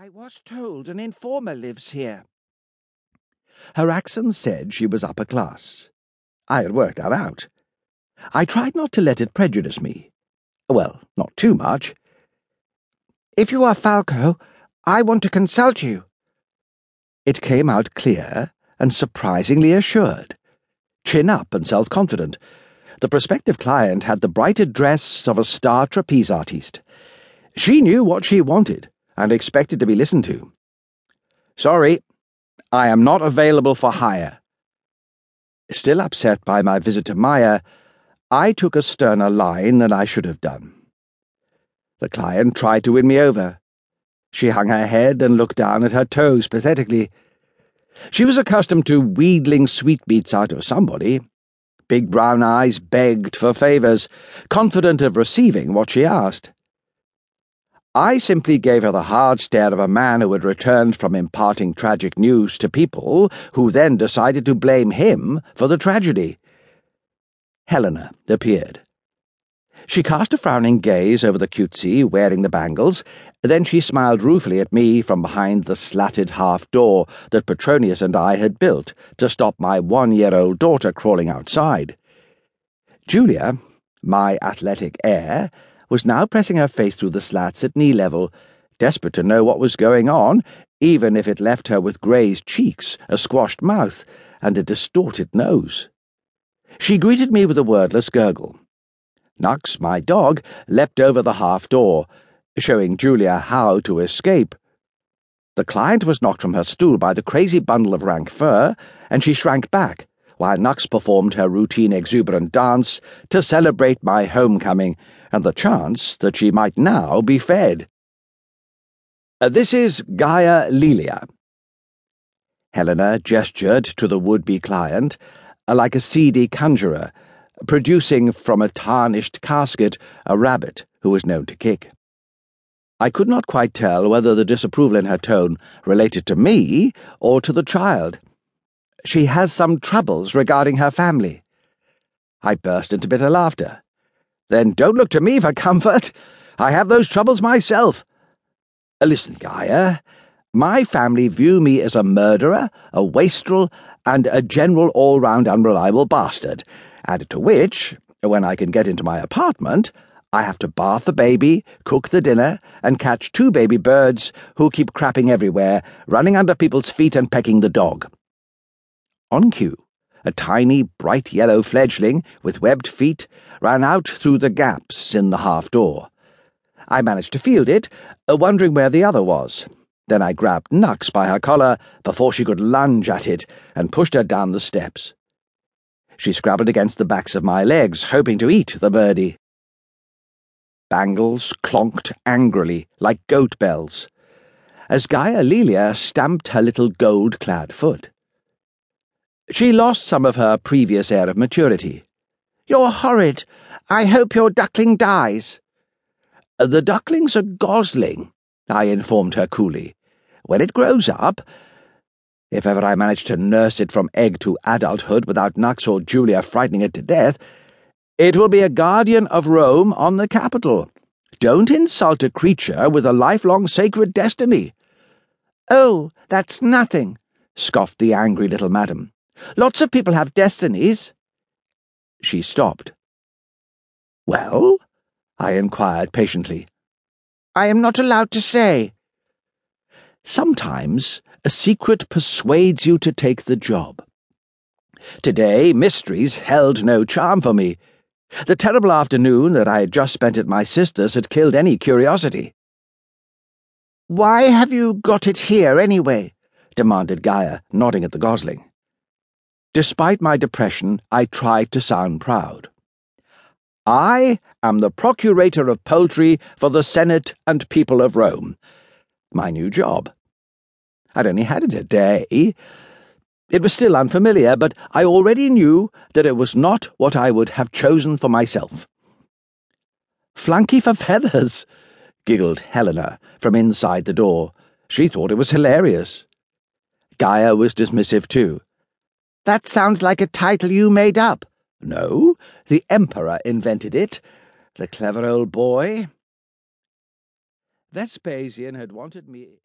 I was told an informer lives here. Her accent said she was upper class. I had worked that out. I tried not to let it prejudice me. Well, not too much. If you are Falco, I want to consult you. It came out clear and surprisingly assured, chin up and self confident. The prospective client had the bright address of a star trapeze artiste. She knew what she wanted and expected to be listened to. Sorry, I am not available for hire. Still upset by my visit to Maia, I took a sterner line than I should have done. The client tried to win me over. She hung her head and looked down at her toes pathetically. She was accustomed to wheedling sweetmeats out of somebody. Big brown eyes begged for favours, confident of receiving what she asked. I simply gave her the hard stare of a man who had returned from imparting tragic news to people who then decided to blame him for the tragedy. Helena appeared. She cast a frowning gaze over the cutesy wearing the bangles, then she smiled ruefully at me from behind the slatted half door that Petronius and I had built to stop my one year old daughter crawling outside. Julia, my athletic heir, was now pressing her face through the slats at knee level, desperate to know what was going on, even if it left her with grazed cheeks, a squashed mouth, and a distorted nose. She greeted me with a wordless gurgle. Nux, my dog, leapt over the half door, showing Julia how to escape. The client was knocked from her stool by the crazy bundle of rank fur, and she shrank back, while Nux performed her routine exuberant dance to celebrate my homecoming and the chance that she might now be fed. Uh, this is Gaia Laelia. Helena gestured to the would-be client, uh, like a seedy conjurer, producing from a tarnished casket a rabbit who was known to kick. I could not quite tell whether the disapproval in her tone related to me or to the child. She has some troubles regarding her family. I burst into bitter laughter. Then don't look to me for comfort. I have those troubles myself. Uh, listen, Gaia. My family view me as a murderer, a wastrel, and a general all round unreliable bastard. Added to which, when I can get into my apartment, I have to bath the baby, cook the dinner, and catch two baby birds who keep crapping everywhere, running under people's feet and pecking the dog. On cue, a tiny, bright yellow fledgling with webbed feet ran out through the gaps in the half door. I managed to field it, uh, wondering where the other was. Then I grabbed Nux by her collar before she could lunge at it and pushed her down the steps. She scrabbled against the backs of my legs, hoping to eat the birdie. Bangles clonked angrily like goat bells as Gaia Laelia stamped her little gold clad foot. She lost some of her previous air of maturity. You're horrid. I hope your duckling dies. The duckling's a gosling, I informed her coolly. When it grows up, if ever I manage to nurse it from egg to adulthood without Nux or Julia frightening it to death, it will be a guardian of Rome on the Capitol. Don't insult a creature with a lifelong sacred destiny. Oh, that's nothing, scoffed the angry little madam. Lots of people have destinies. She stopped. Well? I inquired patiently. I am not allowed to say. Sometimes a secret persuades you to take the job. Today, mysteries held no charm for me. The terrible afternoon that I had just spent at my sister's had killed any curiosity. Why have you got it here, anyway? demanded Gaia, nodding at the gosling. Despite my depression, I tried to sound proud. I am the procurator of poultry for the Senate and people of Rome. My new job. I'd only had it a day. It was still unfamiliar, but I already knew that it was not what I would have chosen for myself. Flunky for feathers, giggled Helena from inside the door. She thought it was hilarious. Gaia was dismissive too. That sounds like a title you made up. No, the Emperor invented it. The clever old boy. Vespasian had wanted me.